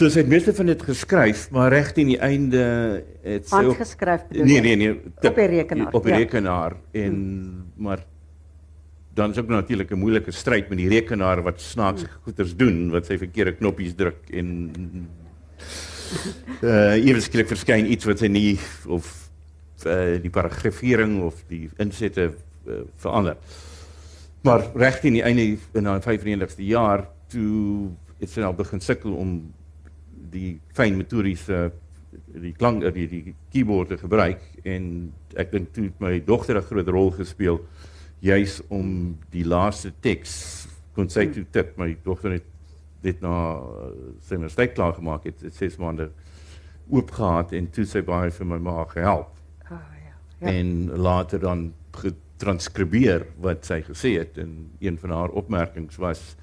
So sy het meeste van dit geskryf, maar reg teen die einde het sy ook Handgeskryf bedoel Nee nee nee, Op die rekenaar, Op die ja. rekenaar en maar dan is ook natuurlik 'n moeilike stryd met die rekenaar wat snaakse goeters doen wat sy verkeerde knoppies druk en uh ewe skielik verskyn iets wat sy nie of uh, die paragrafering of die insette uh, verander. Maar reg teen die einde in haar 95ste jaar toe het sy nou begin sukkel om die fyn motoriese die klank die die keyboard te gebruik en ek dink toe het my dogter 'n groot rol gespeel juis om die laaste teks kon sy toe tip my dogter het dit na sy universiteit klaar gemaak het, het 6 maande oop gehad en toe sy baie vir my ma gehelp Ah, ja. ja. en later dan getranskribeer wat sy gesê het en een van haar opmerkings was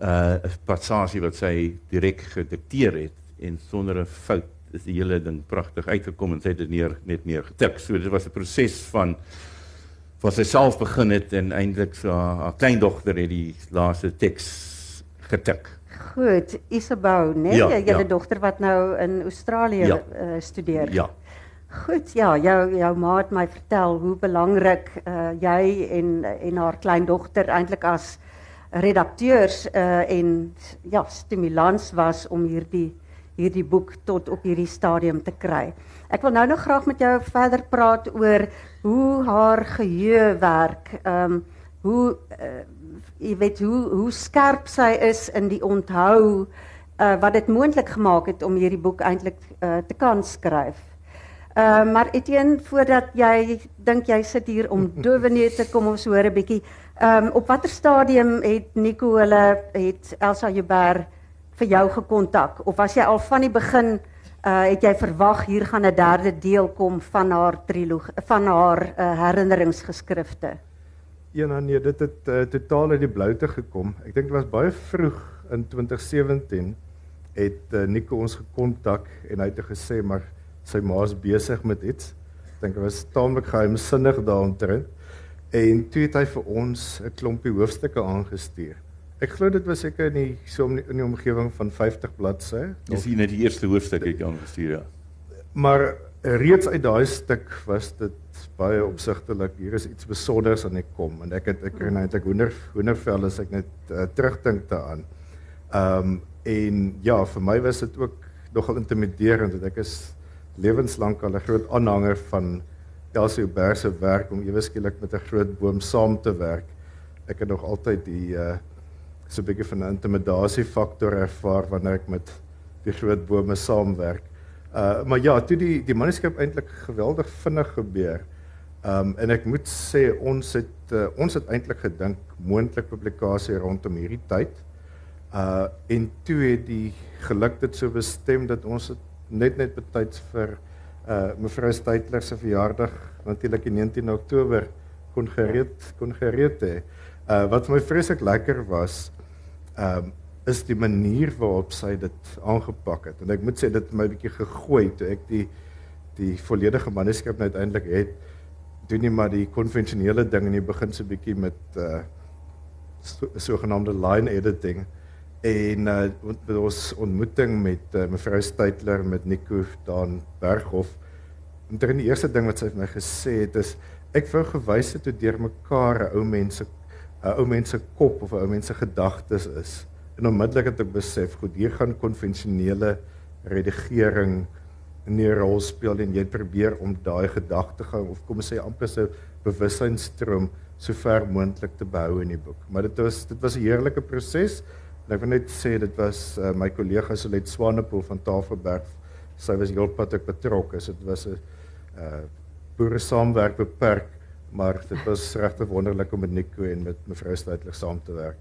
uh 'n passasie wat sy direk gedikteer het en sonder 'n fout is die hele ding pragtig uitgekom en sy het dit neer net neergetik. So dit was 'n proses van van sy self begin het en eintlik so haar, haar kleindogter het die laaste teks getik. Goed, Isabel, né? Ja, Nee, julle ja. dogter wat nou in Australië Ja. uh, studeer. Ja. Goed, ja, jou jou ma het my vertel hoe belangrik uh, jy en en haar kleindogter eintlik as redakteurs uh, en ja, stimulans was om hierdie hierdie boek tot op hierdie stadium te kry. Ek wil nou nog graag met jou verder praat oor hoe haar geheue werk. Ehm um, hoe uh, jy weet hoe hoe skerp sy is in die onthou uh, wat dit moontlik gemaak het om hierdie boek eintlik uh, te kan skryf. Uh, maar Etienne, voordat jy dink jy sit hier om dowenee te kom ons hoor 'n bietjie. Ehm um, op watter stadium het Nico hulle het Elsa Joubert vir jou gekontak of was jy al van die begin uh het jy verwag hier gaan 'n derde deel kom van haar trilogie van haar uh, herinneringsgeskrifte? Ja, nou nee, dit het uh, totaal uit die bloute gekom. Ek dink dit was baie vroeg in 2017 het uh, Nico ons gekontak en hy het gesê maar sy ma's besig met iets. Ek dink dit was taamlik geheimsinnig daaromtrent. En toe het hy vir ons 'n klompie hoofstukke aangestuur. Ek glo dit was seker in die so om- in die omgewing van 50 bladsye. Dis hier net die eerste hoofstuk het jy aangestuur ja. Maar reeds uit daai stuk was dit baie opsigtelik. Hier is iets besonders aan die kom en ek het ek kry nou eintlik hoender hoendervel as ek net uh, terugdink daaraan. Ehm um, en ja, vir my was dit ook nogal intimiderend want ek is lewenslank al 'n groot aanhanger van Elsie Uber se werk om ewe skielik met 'n groot boom saam te werk. Ek het nog altyd die uh so 'n bietjie van 'n intimidasie faktor ervaar wanneer ek met die groot bome saamwerk. Uh maar ja, toe die die manuskrip eintlik geweldig vinnig gebeur. Um en ek moet sê ons het uh, ons het eintlik gedink moontlik publikasie rondom hierdie tyd. Uh en toe het die geluk dit so bestem dat ons het net net betyds vir uh mevrou Steytler se verjaardag natuurlik die 19 Oktober kon gereed kon gereed hê. Uh wat vir my vreeslik lekker was, um is die manier waarop sy dit aangepak het. En ek moet sê dit het my bietjie gegooi toe ek die die volledige manuskrip nou uiteindelik het. Doen nie maar die konvensionele ding in die begin so bietjie met uh so, sogenaamde line editing en uh met ons ontmoeting met uh, mevrou Steytler met Nico daan Berghof. En dit die eerste ding wat sy vir my gesê het is ek wou gewys het hoe deurmekaar 'n ou mense 'n ou mense kop of 'n ou mense gedagtes is. En onmiddellik het ek besef, goed, hier gaan konvensionele redigering 'n rol speel en jy probeer om daai gedagtegang of kom ons sê amper so bewussynsstroom so ver moontlik te behou in die boek. Maar dit was dit was 'n heerlike proses. Ek wil net sê dit was uh, my kollega Solet Swanepoel van Tafelberg. Sy was heelpad ek betrokke. So dit was 'n uh boere saamwerk beperk, maar dit was regtig wonderlik om met Nico en met mevrou Steytler saam te werk.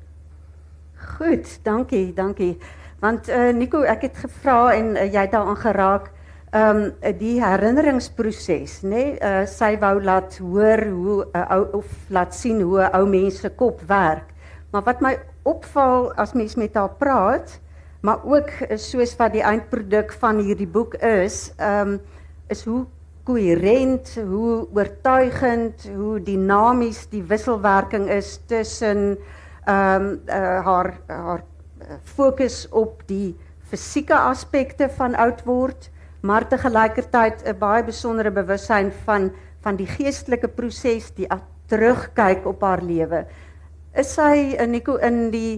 Goed, dankie, dankie. Want uh, Nico, ek het gevra en uh, jy het daaraan geraak. Ehm um, die herinneringsproses, nê? Nee? Uh, sy wou laat hoor hoe 'n uh, ou of laat sien hoe 'n ou mens se kop werk. Maar wat my opval as mens met haar praat, maar ook soos wat die eindproduk van hierdie boek is, ehm um, is hoe koherent, hoe oortuigend, hoe dinamies die wisselwerking is tussen ehm um, uh, haar haar fokus op die fisieke aspekte van oud word, maar te gelykertyd 'n baie besondere bewussyn van van die geestelike proses, die terugkyk op haar lewe. Is sy in Nico in die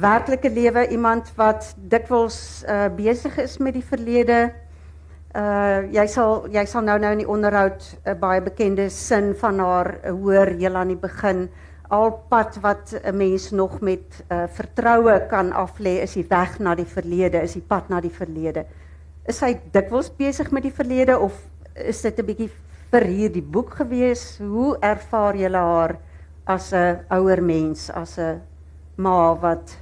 werklike lewe iemand wat dikwels uh, besig is met die verlede? Uh jy sal jy sal nou nou in die onderhoud 'n uh, baie bekende sin van haar uh, hoor heel aan die begin al pad wat 'n mens nog met uh, vertroue kan aflê is die weg na die verlede, is die pad na die verlede. Is hy dikwels besig met die verlede of is dit 'n bietjie vir hierdie boek gewees? Hoe ervaar jy haar as 'n ouer mens, as 'n ma wat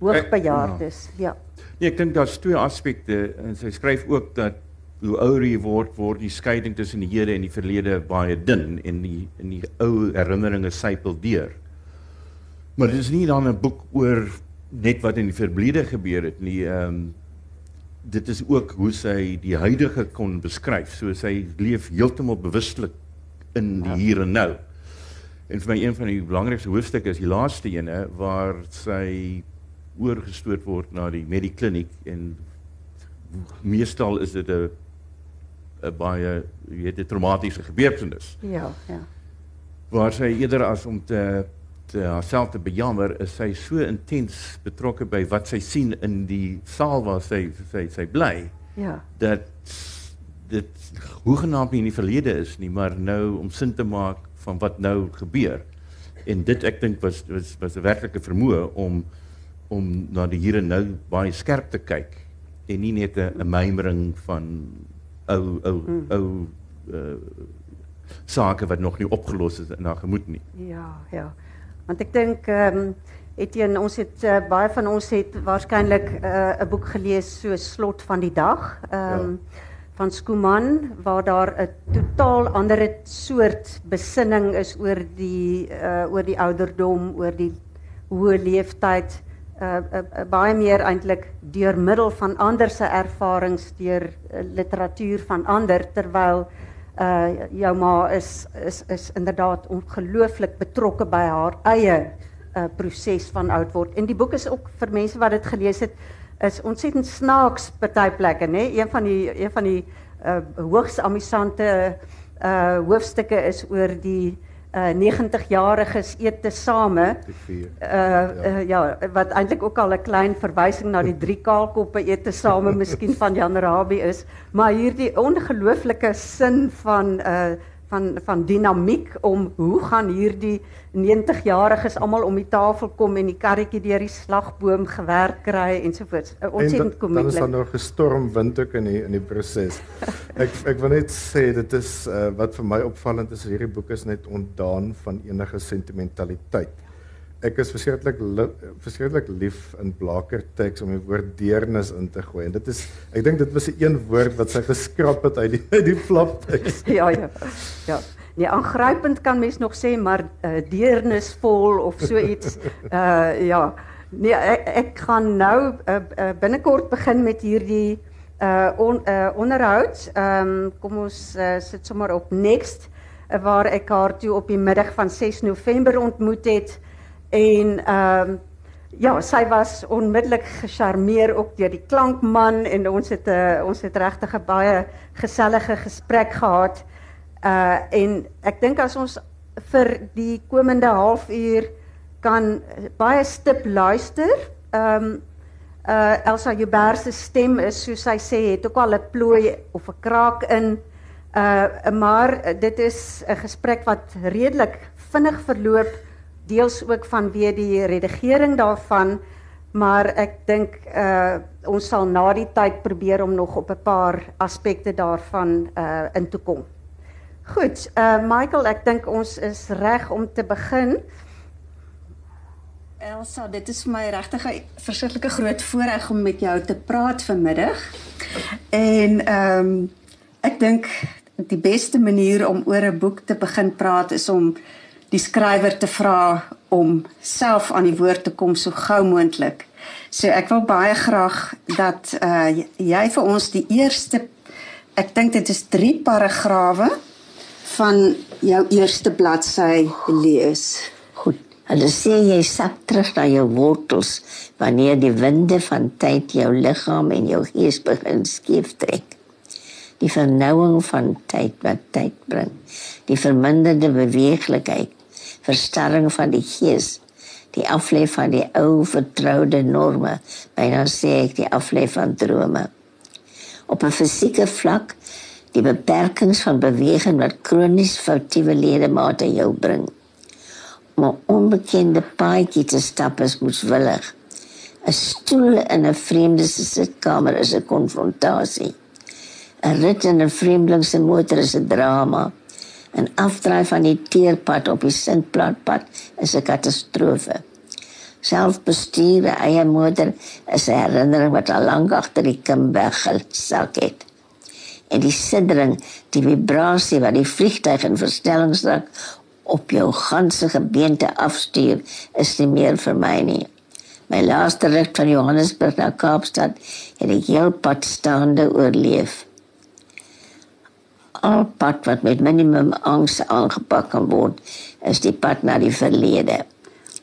hoogbejaard is? Ja. Nee, ek dink daar's twee aspekte en sy skryf ook dat hoe ouer jy word, word die skeiding tussen die hede en die verlede baie dun en die in die ou herinneringe sypel deur. Maar dit is nie dan 'n boek oor net wat in die verlede gebeur het nie. Ehm um, dit is ook hoe sy die huidige kon beskryf. So sy leef heeltemal bewustelik in die hier en nou. En vir my een van die belangrikste hoofstukke is die laaste ene waar sy oorgestoot word na die medikliniek en meestal is dit 'n 'n baie weet 'n traumatiese gebeurtenis. Ja, ja. Waar sy eerder as om te te haarself te bejammer, is sy so intens betrokke by wat sy sien in die saal waar sy sy sy bly. Ja. Dat dit hoegenaamd nie in die verlede is nie, maar nou om sin te maak van wat nou gebeur. En dit ek dink was was was 'n werklike vermoë om om na die hier en nou baie skerp te kyk en nie net 'n mymering van ou ou hmm. ou uh, sake wat nog nie opgelos is in haar gemoed nie. Ja, ja. Want ek dink ehm um, Etienne, ons het uh, baie van ons het waarskynlik eh, 'n uh, boek gelees so Slot van die dag. Ehm um, ja. Van Skuman waar daar 'n totaal ander soort besinning is oor die uh, oor die ouderdom, oor die hoë leeftyd uh, uh, uh, baie meer eintlik deur middel van ander se ervarings deur uh, literatuur van ander terwyl uh jou ma is is is inderdaad ongelooflik betrokke by haar eie uh proses van oud word. En die boek is ook vir mense wat dit gelees het is ontsettend snaaks party plekke nê een van die een van die uh hoogs amusante uh hoofstukke is oor die uh, 90-jariges eet te same. Uh, uh, ja, wat eintlik ook al 'n klein verwysing na die drie kaalkoppe eet te same miskien van Jan Rabie is, maar hierdie ongelooflike sin van uh van van dinamiek om hoe gaan hierdie 90-jariges almal om die tafel kom en die karretjie deur die slagboom gewerk kry ensovoorts. Ontsettend komiek. Dan is daar nog gestorm wind ook in die in die proses. ek ek wil net sê dit is uh, wat vir my opvallend is hierdie boek is net ontdaan van enige sentimentaliteit ek is verskriklik verskriklik lief in blaker teks om die woord deernis in te gooi. En dit is ek dink dit was 'n een woord wat sy geskraap het uit die uit die flap teks. ja ja. Ja. Nee, aangrypend kan mens nog sê, maar uh, deernisvol of so iets. Uh ja. Nee, ek, ek gaan nou uh, uh, binnekort begin met hierdie uh on, uh onderhoud. Ehm um, kom ons uh, sit sommer op next uh, waar ek haar toe op die middag van 6 November ontmoet het. En ehm um, ja, sy was onmiddellik gecharmeer ook deur die klankman en ons het 'n uh, eh, ons het regtig 'n baie gesellige gesprek gehad. Uh en ek dink as ons vir die komende halfuur kan baie stip luister. Ehm um, uh Elsa Joubert se stem is soos sy sê het ook al 'n plooi of 'n kraak in. Uh maar dit is 'n gesprek wat redelik vinnig verloop deels ook vanweë die redigering daarvan maar ek dink uh ons sal na die tyd probeer om nog op 'n paar aspekte daarvan uh in te kom. Goed, uh Michael, ek dink ons is reg om te begin. Elsa, dit is vir my regtig 'n verskriklike groot voorreg om met jou te praat vanmiddag. En ehm um, ek dink die beste manier om oor 'n boek te begin praat is om die skrywer te vra om self aan die woord te kom so gou moontlik. So ek wil baie graag dat uh jy vir ons die eerste ek dink dit is 3 paragrawe van jou eerste bladsy lees. Goed. Hulle sê jy sak terug na jou wortels wanneer die winde van tyd jou liggaam en jou gees begin skief trek. Die vernouing van tyd wat tyd bring, die verminderde beweeglikheid, verstarring van die gees, die aflê van die ou vertroude norme, byna sê ek die aflê van drome. Op 'n fisieke vlak die beperkings van beweging wat kronies foutiewe ledemate jou bring om 'n onbekende paadjie te stap is moeswillig. 'n Stoel in 'n vreemde sitkamer is 'n konfrontasie. 'n Rit in 'n vreemdeling se motor is 'n drama. 'n Afdraai van die teerpad op die Sintplaatpad is 'n katastrofe. Selfbestuur eie motor is 'n herinnering wat al lank agter die kim weggesak het. En die siddering, die vibrasie wat die vliegtuig in verstellingsdrag op jou ganse gebeente afstuur is nie meer vir my nie. My laaste rit van Johannesburg na Kaapstad het ek heel pad staande oorleef. Al pad wat met minimum angs aangepak kan word, is die pad na die verlede.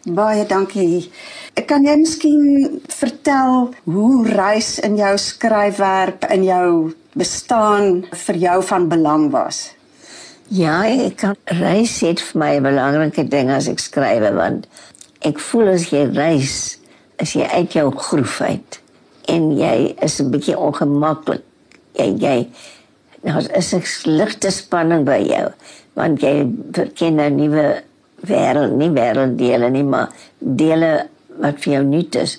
Baie dankie. Ek kan jy miskien vertel hoe reis in jou skryfwerk in jou bestaan vir jou van belang was? Ja, ek kan reis het vir my 'n belangrike ding as ek skryf want ek voel as jy reis, as jy uit jou groef uit en jy is 'n bietjie ongemaklik. Jy jy nou is 'n ligte spanning by jou want jy ken 'n nuwe wêreld, nie wêrelddele nie, maar dele wat vir jou nuut is.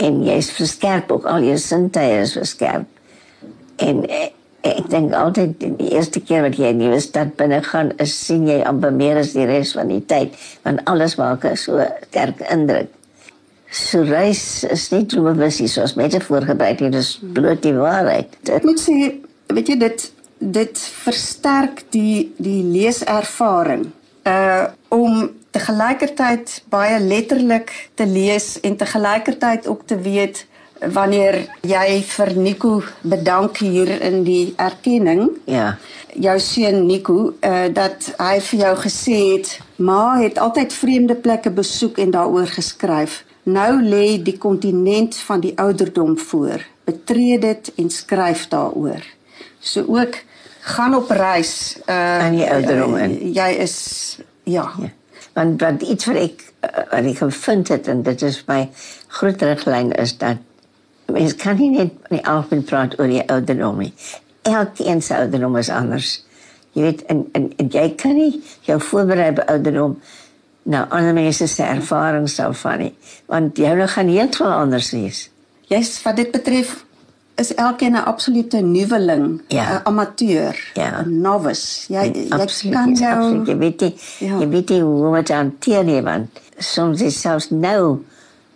En jy's verskerp ook al jou sintuie is verskerp. En ek dink altyd die eerste keer wat jy in 'n nuwe stad binne gaan, is sien jy amper meer as die res van die tyd, want alles maak so sterk indruk. So reis is nie droomvisie soos metafoor gebruik nie, dis bloot die waarheid. Ek moet sê, weet jy dit dit versterk die die leeservaring. Uh om te gelykertyd baie letterlik te lees en te gelykertyd ook te weet wanneer jy vir Nico bedank hier in die erkenning. Ja. Jou seun Nico, uh dat hy vir jou gesê het, "Ma het altyd vreemde plekke besoek en daaroor geskryf. Nou lê die kontinent van die ouderdom voor. Betree dit en skryf daaroor." So ook gaan op reis uh aan die ouderdom in. Uh, jy is ja. ja. Want wat iets wat ek wat ek gevind het en dit is my groot riglyn is dat mens kan nie net nie algemeen praat oor die ouderdom nie. Elkeen se ouderdom is anders. Jy weet en, en en jy kan nie jou voorberei op ouderdom nou ander mense se ervarings daarvan nie, want jy nou gaan heeltemal anders wees. Jy's wat dit betref is elkeen 'n absolute nuweling, 'n Ja. amateur, 'n Ja. novice. Jy jy Absoluut, kan jou absoluut. Jy weet nie, Ja. jy weet nie hoe om dit te hanteer nie, want soms is selfs nou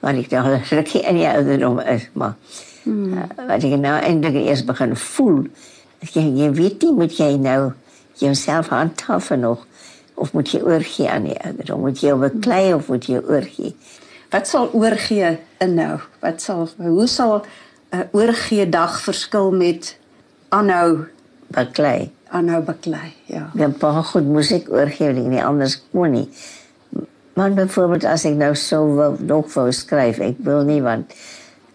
want ek nou rukkie in die ouderdom is, maar hmm. uh, wat ek nou eintlik eers begin voel, jy, jy weet nie moet jy nou jouself handhaaf nog of moet jy oorgee aan die ouderdom, moet jy beklei of moet jy oorgee? Wat sal oorgee inhou? Wat sal hoe sal 'n uh, oorgee dag verskil met aanhou Beklei. aanhou beklei? Ja. Dan paar goed moes ek oorgee, ek nie anders kon nie. Maar byvoorbeeld as ek nou so wil, nog wou skryf, ek wil nie want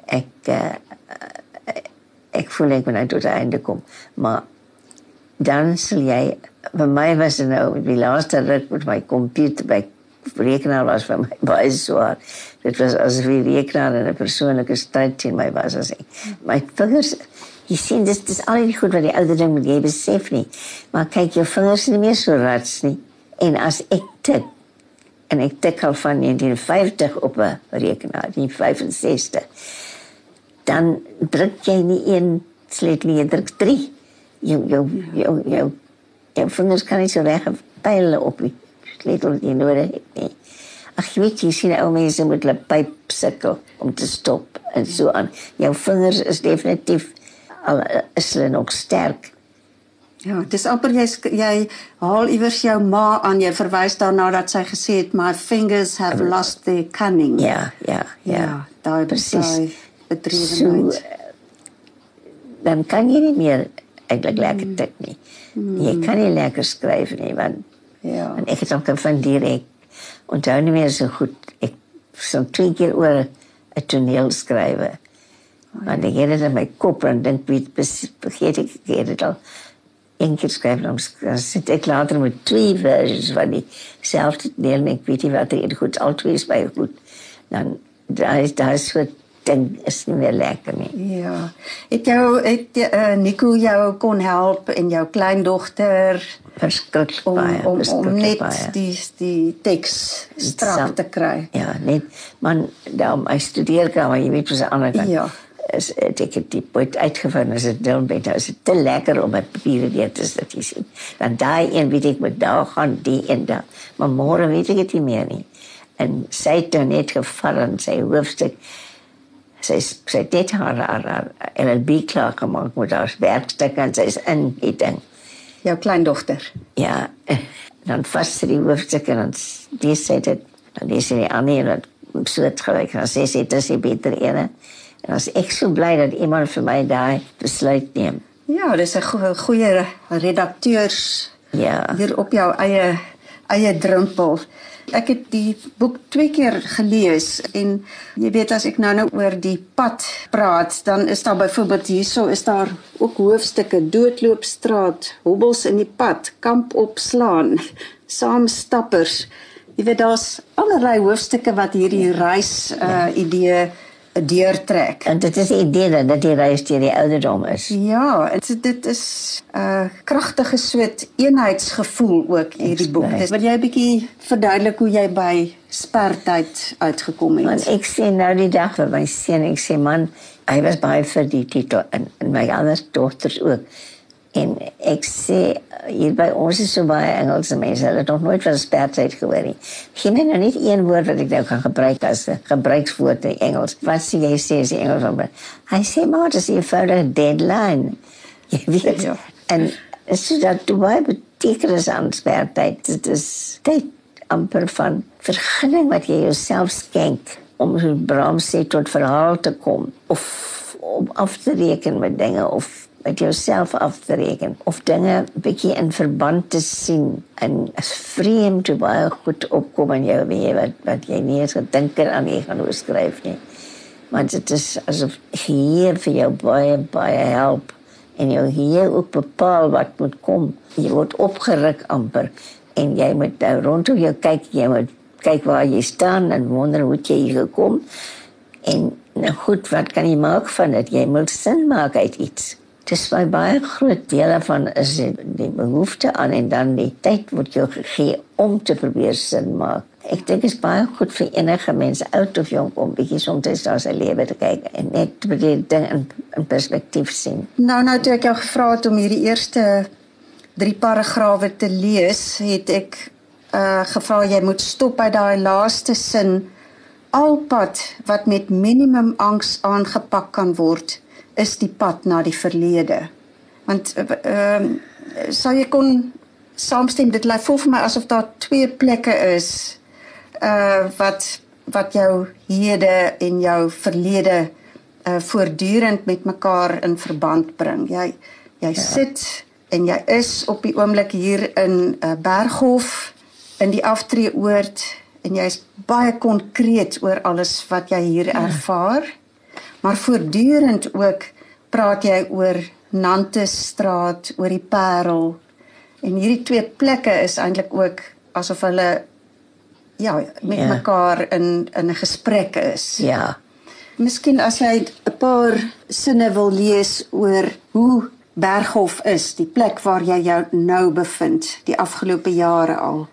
ek uh, ek voel ek moet nou tot die einde kom. Maar dan sal jy vir my was dit nou die laaste rit met my komputer by rekenaar was vir my baie swaar. Dit was asof die rekenaar 'n persoonlike stryd teen my was as ek. My vingers jy sien dis dis al die goed wat die ouer ding moet jy besef nie. Maar kyk jou vingers nie meer so rats nie. En as ek tik en ek tik al van 1950 op 'n rekenaar, nie 65. Dan druk jy nie een sleutel nie, jy druk 3. Jou jou jou jou jou vingers kan nie so reg pyl op die sleutel wat jy nodig het nie. Ag jy weet jy sien ou mense met hulle pyp sukkel om te stop en so aan. Jou vingers is definitief al is hulle nog sterk. Ja, dis amper jy jy haal iewers jou ma aan, jy verwys daarna dat sy gesê het my fingers have lost their cunning. Ja, ja, ja. ja daai Precies. daai bedrywenheid. So, dan kan jy nie meer eintlik lekker tik nie. Jy kan nie lekker skryf nie want ja. en ek het ook gevind direk onthou nie meer so goed. Ek sal twee keer oor 'n toneel skryf. Want ek het dit in my kop en dink wie vergeet ek het dit al een keer skryf dan sit ek later met twee versies van dieselfde deel en ek weet nie wat er goed al twee is baie goed. Dan daar is daar so ding is nie meer lekker nie. Ja. Het jou het uh, Nico jou kon help en jou kleindogter verskriklik om baie om, om net baie. die die teks strak te kry. Ja, net man daarom ek studeer kan maar jy weet 'n ander kant. Ja. Is ek het die poet uitgevind as dit deel beter is dit te lekker om met papier deur te sit jy sien. Dan daai een weet ek moet daar gaan die en daar. Maar môre weet ek dit nie meer nie. En sy het dan net geval en sy hoofstuk sy sy het net haar haar, haar LLB klaar gemaak met haar werkstuk en sy is in die ding. Jou kleindogter. Ja, dan vast sy die hoofdstuk en dan lees sy dit, dan lees sy die ander en dan so het gelijk, dan sê sy, dit is die beter ene. En is ek so blij dat iemand vir my daar besluit neem. Ja, dis 'n go goeie redakteurs Ja, hier op jou eie eie drempel. Ek het die boek twee keer gelees en jy weet as ek nou nou oor die pad praat, dan is daar byvoorbeeld hierso is daar ook hoofstukke doodloopstraat, hobbels in die pad, kamp opslaan, saamstappers. Jy weet daar's allerlei hoofstukke wat hierdie reis uh idee deurtrek. en dit is die idee dat dit die reis deur die ouderdom is. Ja, dit dit is 'n uh, kragtige soort eenheidsgevoel ook hierdie boek. Dis wil jy 'n bietjie verduidelik hoe jy by spertyd uitgekom het? Want ek sê nou die dag vir my seun, ek sê man, hy was baie vir die titel en, en my ander dogters ook. En ek sê hier by ons is so baie Engelse mense, hulle het nog nooit van spertyd gehoor nie. Geen my nou net een woord wat ek nou kan gebruik as 'n gebruikswoord in Engels. Wat sê jy sê as die Engels van Hy sê maar dis 'n eenvoudige deadline. Jy weet. Ja. En so dat toe baie betekenis aan spertyd. Dit is tyd amper van vergunning wat jy jouself skenk om so Bram sê tot verhaal te kom of om af te reken met dinge of met jouself af te reken of dinge bietjie in verband te sien en as vreemd toe baie goed opkom in jou weer wat wat jy nie eens gedink het aan jy gaan oorskryf nie. Want dit is asof hier vir jou baie baie help en jou hier ook bepaal wat moet kom. Jy word opgeruk amper en jy moet nou rondom jou kyk jy moet kyk waar jy staan en wonder hoe jy hier gekom. En nou goed wat kan jy maak van dit? Jy moet sin maak uit iets dis my baie groot deel van is die, die behoefte aan en dan die tyd word jou gegee om te probeer sin maak ek dink is baie goed vir enige mens oud of jong om bietjie soms na sy lewe te kyk en net die ding in, in perspektief sien Nou nou toe ek jou gevra het om hierdie eerste drie paragrawe te lees, het ek uh gevra jy moet stop by daai laaste sin. Alpad wat met minimum angs aangepak kan word, is die pad na die verlede. Want ehm uh, uh, sou jy kon saamstem dit lyk vir my asof daar twee plekke is uh wat wat jou hede en jou verlede uh voortdurend met mekaar in verband bring. Jy jy ja. sit en jy is op die oomblik hier in uh, Berghof in die aftreeoord en jy's baie konkreet oor alles wat jy hier ja. Maar voortdurend ook praat jy oor Nantesstraat, oor die Parel. En hierdie twee plekke is eintlik ook asof hulle ja, met Ja. mekaar in in 'n gesprek is. ja Miskien as jy 'n paar sinne wil lees oor hoe Berghof is, die plek waar jy jou nou bevind, die afgelope jare al.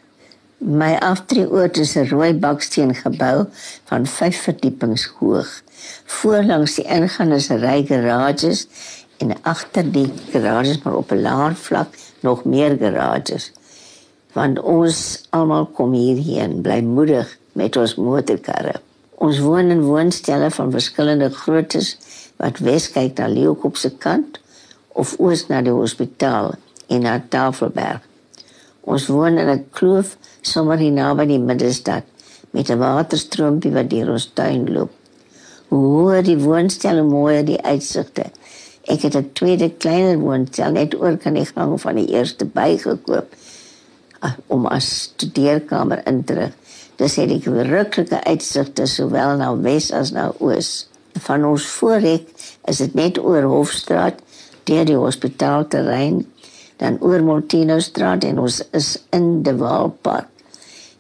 My aftreeoord is 'n rooi baksteen gebou van 5 verdiepings hoog. Voorlangs die ingang is 'n ry garages en agter die garages maar op 'n laer vlak nog meer garages. Want ons almal kom hierheen blymoedig met ons motorkarre. Ons woon in woonstelle van verskillende groottes wat wes kyk na Leeukop se kant of oos na die hospitaal en na Tafelberg. Ons woon in 'n kloof sommer hier naby die middestad met 'n waterstroompie wat deur ons tuin loop. Hoe die woonstel, hoe mooier die uitsigte. Ek het 'n tweede kleiner woonstel net oor kan die gang van die eerste bygekoop ah, om as studeerkamer in te rig. Dis het die verruklike uitsigte sowel na wes as na oos. Van ons voorrek is dit net oor Hofstraat deur die hospitaalterrein dan oor Montino straat en ons is in die Waalpark.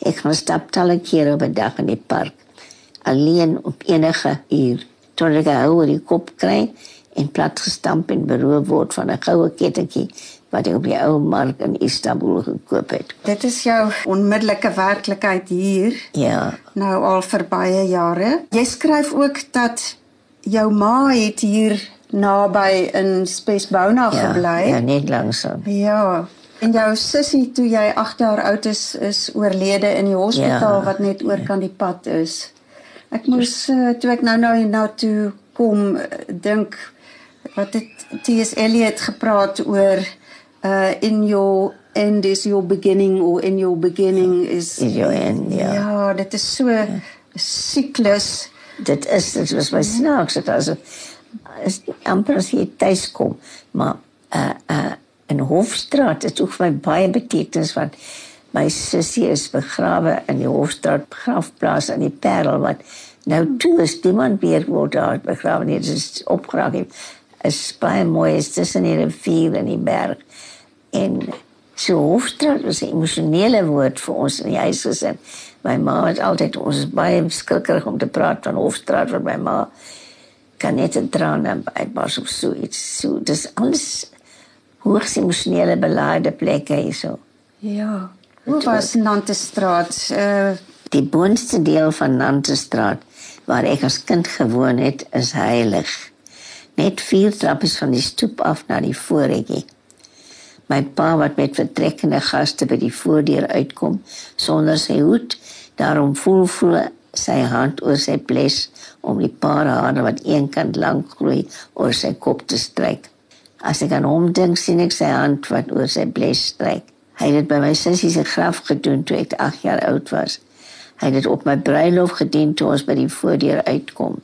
Ek gaan stap talle kere op 'n dag in die park alleen op enige uur tot ek hou oor die kop kry en plat gestamp en beroof word van 'n goue kettingkie wat ek op die ou mark in Istanbul gekoop het. Dit is jou onmiddellike werklikheid hier. Ja, Nou al vir baie jare. Jy skryf ook dat jou ma het hier naby in Spesbona ja, gebly. ja net langsam. Ja. En jou sussie toe jy 8 jaar oud is, is oorlede in die hospitaal Ja. wat net oor kan die pad is. Ek moes uh, toe ek nou nou na toe kom uh, dink wat het T.S. Eliot gepraat oor uh in your end is your beginning or in your beginning is Is jou en ja. Ja, dit is so 'n siklus. Dit is dit was my snaaks dit was is amper as jy tuis kom, maar uh uh in Hofstraat het ook vir my baie betekenis want my sussie is begrawe in die Hofstraat begrafplaas in die Parel wat nou toe is niemand meer word daar begrawe nie, dit is opgrawe. Is baie mooi is tussen die rivier en die berg. En so Hofstraat was 'n emosionele woord vir ons in die huis gesin. My ma het altyd ons baie skrikkerig om te praat van Hofstraat want my ma kan net 'n traan en uitbars of so iets. So dis alles hoogs emosionele belaaide plekke hierso. Ja. Hoe was Nantestraat? Uh Die boonste deel van Nantestraat waar ek as kind gewoon het, is heilig. Net vier trappies van die stoep af na die voorrekkie. My pa wat met vertrekkende gaste by die voordeur uitkom sonder sy hoed, daarom voel voel sy hand oor sy bles om die paar hare wat eenkant lank groei oor sy kop te stryk. As ek aan hom dink, sien ek sy hand wat oor sy bles stryk. Hy het dit by my sussie se graf gedoen toe ek 8 jaar oud was. Hy het dit op my bruilof gedien toe ons by die voordeur uitkom.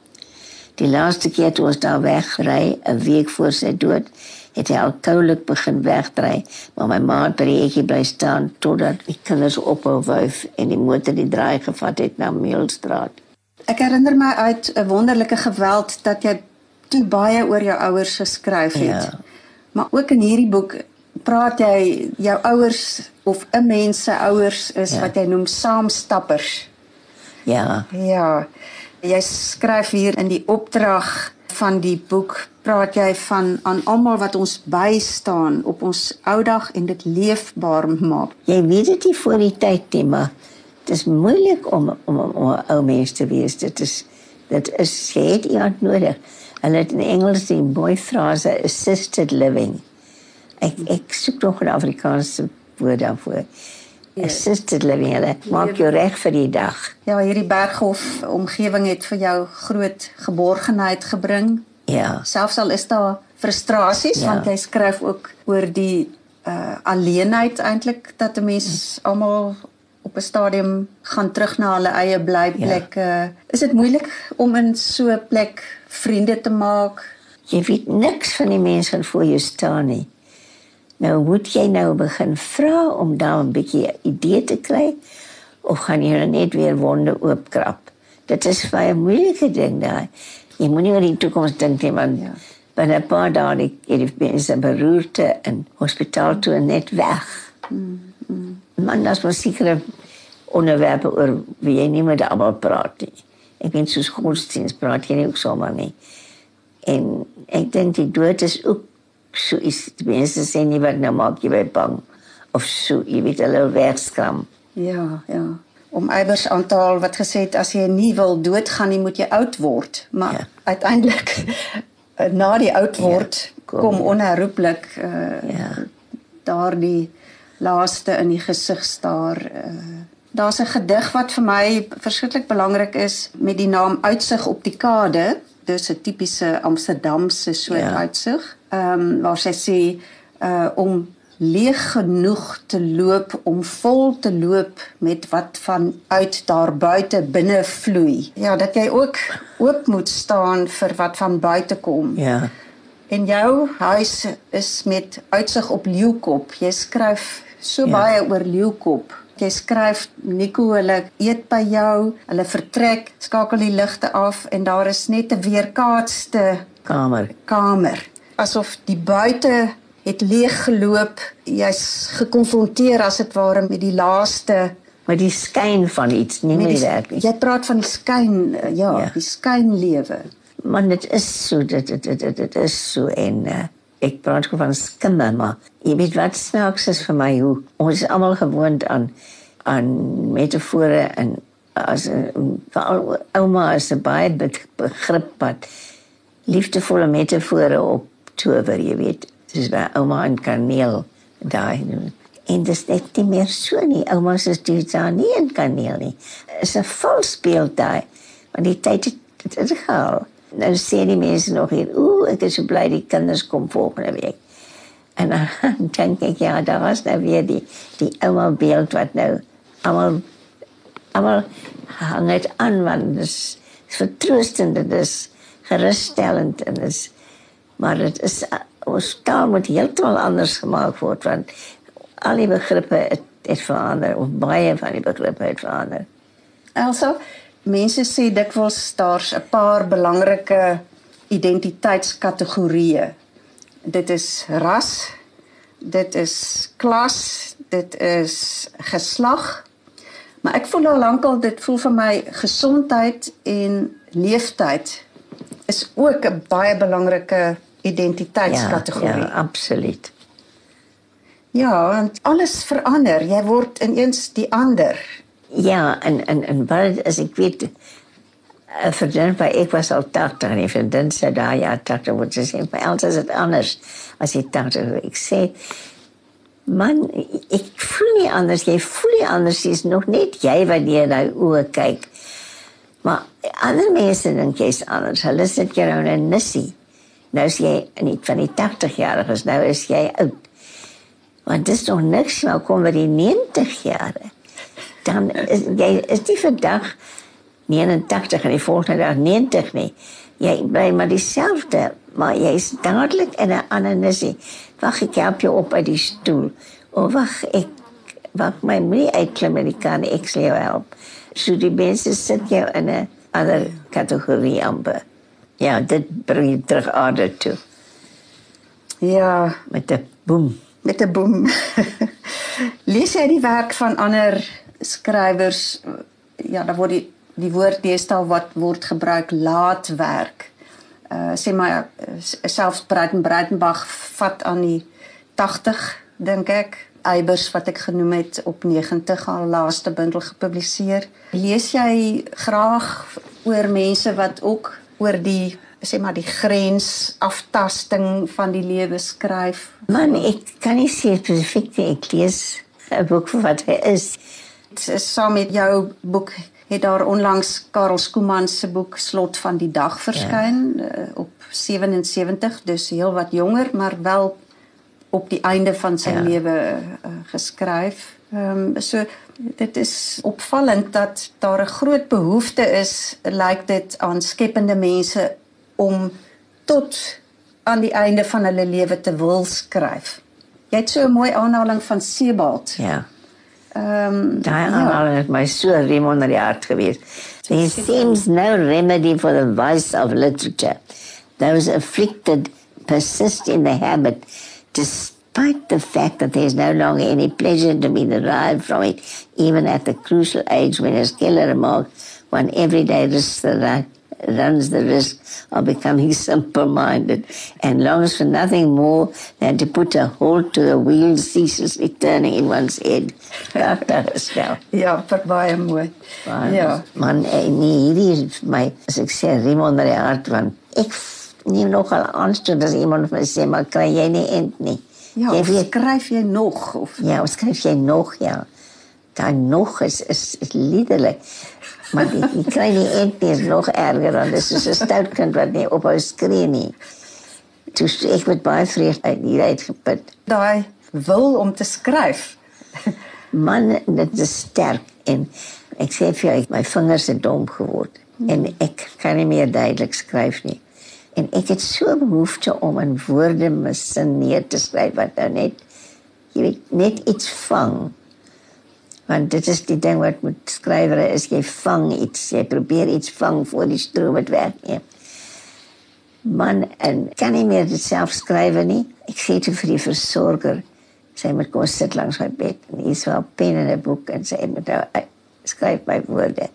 Die laaste keer toe ons daar wegry, 'n week voor sy dood, het hy al koulik begin wegdry, maar my ma het by die hekkie bly staan totdat die kinders ophou wuif en die motor die draai gevat het na Meulstraat. ek herinner my uit 'n wonderlike geweld dat jy toe baie oor jou ouers geskryf het. Ja. Maar ook in hierdie boek praat jy jou ouers of 'n mens se ouers is Ja. wat jy noem saamstappers. Ja, Ja. Jy skryf hier in die opdrag van die boek praat jy van aan almal wat ons bystaan op ons ou dag en dit leefbaar maak. jy weet dit nie voor die tyd nie, maar dit is moeilik om om, om 'n ou mens te wees. Dit is dit is jy het iemand nodig. Hulle het in Engels die mooi frase assisted living. Ek ek soek nog 'n Afrikaanse woord daarvoor. Assisted living, hulle maak jou reg vir die dag. Ja, hierdie Berghof omgewing het vir jou groot geborgenheid gebring. Ja. Selfs al is daar frustrasies Ja. ja. want jy skryf ook oor die uh alleenheid eintlik dat 'n mens almal op 'n stadium gaan terug na hulle eie blyplek. Ja. Is dit moeilik om in so 'n plek vriende te maak? Jy weet niks van die mense wat voor jou staan nie. Nou moet jy nou begin vra om daar 'n bietjie idee te kry of gaan jy nou net weer wonde oopkrap? Dit is baie 'n moeilike ding daai. Jy moenie oor die toekoms dink nie want ja. binne 'n paar dae het die mense beroerte in hospitaal toe en net weg. Mm, mm. Man, dat was sekere onderwerpe oor wie jy nie met almal praat nie. Ek weet soos godsdienst praat jy nie ook sommer nie. En ek dink die dood is ook so iets die mense sê nie wat nou maak jy baie bang of so jy weet hulle wegskram. Ja, ja. Om eiwers aan te haal wat gesê het as jy nie wil doodgaan nie, moet jy oud word. Maar Ja. ja. uiteindelik na die oud word ja, kom- kom onherroepelik uh Ja. daardie laaste in die gesig staar. Uh, Daar's 'n gedig wat vir my verskriklik belangrik is met die naam Uitsig op die Kade. Dis 'n tipiese Amsterdamse soort Ja. ja. uitsig. Ehm um, waar sy sê uh om leeg genoeg te loop om vol te loop met wat van uit daar buite binne vloei. Ja, dat jy ook oop moet staan vir wat van buite kom. Ja. En jou huis is met uitsig op Leeukop. Jy skryf so Ja. baie oor Leeukop. Jy skryf Nico, hulle eet by jou, hulle vertrek, skakel die ligte af en daar is net 'n weerkaatste kamer. kamer. Asof die buite het leeg geloop. Jy's gekonfronteer as dit ware met die laaste Maar die skyn van iets nie met meer die, werk nie. Jy praat van die skyn, eh, ja, Ja. die skynlewe. Man, dit is so, dit dit dit dit, is so en uh, ek praat gewoon van skimme, maar jy weet wat snaaks is vir my hoe ons is almal gewoond aan aan metafore en as 'n veral ouma is 'n baie be- begrip wat liefdevolle metafore op tower, jy weet. Dis waar ouma en kaneel daai. En dis net nie meer so nie. Ouma se stuur daar nie in kaneel nie. Is 'n vals beeld daai. Want die tyd het dit is gehaal. Nou sê die mense nog hier, ooh, ek is so bly die kinders kom volgende week. En dan dink ek ja, daar was nou weer die die ouma beeld wat nou almal almal hang dit aan want dit is vertroostend, dit is gerusstellend en dit is maar dit is uh, ons taal moet heeltemal anders gemaak word want al die begrippe het, het verander of baie van die begrippe het verander. Also, mense sê dikwels daar's 'n paar belangrike identiteitskategorieë. Dit is ras, dit is klas, dit is geslag. Maar ek voel al lankal dit voel vir my gesondheid en leeftyd is ook 'n baie belangrike identiteitskategorie. ja, absoluut. Ja, want alles verander. Jy word ineens die ander. Ja, en en en wat as ek weet 'n vriendin by ek was al 80 en 'n vriendin sê daar ja, 80 word sy sê by ons is dit anders as jy 80 ek sê man ek voel nie anders jy voel nie anders jy's nog net jy wat deur daai oë kyk maar ander mense dink jy's anders hulle sit jou nou in 'n nissie nou is jy nie van die 80 jariges nou is jy oud want dis nog niks nou kom by die 90 jare dan is jy is nie vandag 89 en die volgende dag 90 nie. Jy bly maar dieselfde, maar jy's dadelik in 'n ander nissie. Wag ek help jou op uit die stoel. O wag ek wag my moenie uitklim en ek kan ek sal jou help. So die mense sit jou in 'n ander kategorie amper. Ja, dit bring jy terug aarde toe Ja, met 'n boem. met 'n boom. Lees jy die werk van ander skrywers? Ja, daar word die die woord deesdae wat word gebruik laatwerk. Uh sê maar uh, selfs Breiten Breitenbach vat aan die 80 dink ek. Eybers wat ek genoem het op 90 al laaste bundel gepubliseer. Lees jy graag oor mense wat ook oor die sê maar die grens aftasting van die lewe skryf? Man, ek kan nie sê spesifiek ek lees 'n boek vir wat hy is. Dit is saam met jou boek het daar onlangs Karel Skooman se boek Slot van die dag verskyn ja. uh, op 77, dus heel wat jonger, maar wel op die einde van sy ja. lewe uh, geskryf. Ehm um, so dit is opvallend dat daar 'n groot behoefte is, lyk dit aan skepende mense om tot aan die einde van hulle lewe te wil skryf. Jy het so 'n mooi aanhaling van Sebald. Ja. Ehm um, Daai aanhaling het my so rem onder die hart gewees. There seems no remedy for the vice of literature. Those afflicted persist in the habit despite the fact that there is no longer any pleasure to be derived from it, even at the crucial age when, as Keller remarked, one every day risks the right runs the risk of becoming simple-minded and longs for nothing more than to put a halt to the wheels ceaselessly turning in one's head. Is nou. Ja, vir baie mooi. Maar, Ja. Man, eh, nee, hierdie is my, sê, riem onder die hart, want ek neem nogal aanstoot as iemand vir my sê, maar kry jy nie end nie. Ja, jy weet, skryf jy nog of ja, of skryf jy nog, ja. Dan nog is, is, is liederlik. Maar die, die kry nie end nie, is nog erger, want dit is soos 'n stout kind wat nie ophou skree nie. Toe ek met baie vrees uit hier uitgeput. daai wil om te skryf. Man, dit is sterk en ek sê vir jou, my vingers het dom geword en ek kan nie meer duidelik skryf nie. En ek het so behoefte om in woorde my sin neer te skryf wat nou net jy weet net iets vang. Want dit is die ding wat met skrywer is jy vang iets, jy probeer iets vang voor die stroom het wegneem. Man en kan nie meer dit self skryf nie. Ek sê dit vir die versorger. Sy moet kom sit langs my bed en hy sê 'n pen en 'n boek en sê met nou skryf my woorde.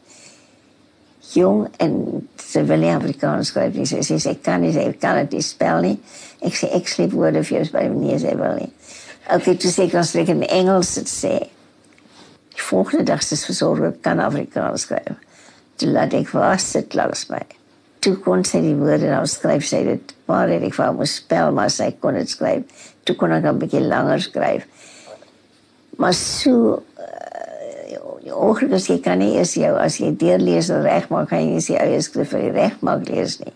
Jong en sy wil nie Afrikaans nie. Sy sê sy kan nie, sy kan dit nie spel nie. Ek sê ek skryf woorde vir jou by meneer sy wil nie. Okay, toe sê ek dan spreek in Engels dit sê. Die volgende dag is versorger kan Afrikaans skryf. Toe laat ek vas sit langs my. Toe kon sy die woorde nou skryf sy dit maar het ek wou moes spel maar sy kon dit skryf. Toe kon ek 'n bietjie langer skryf. Maar so ongelukkig as jy kan nie is jou as jy deurlees en regmaak kan jy nie sy eie skrif vir regmaak lees nie.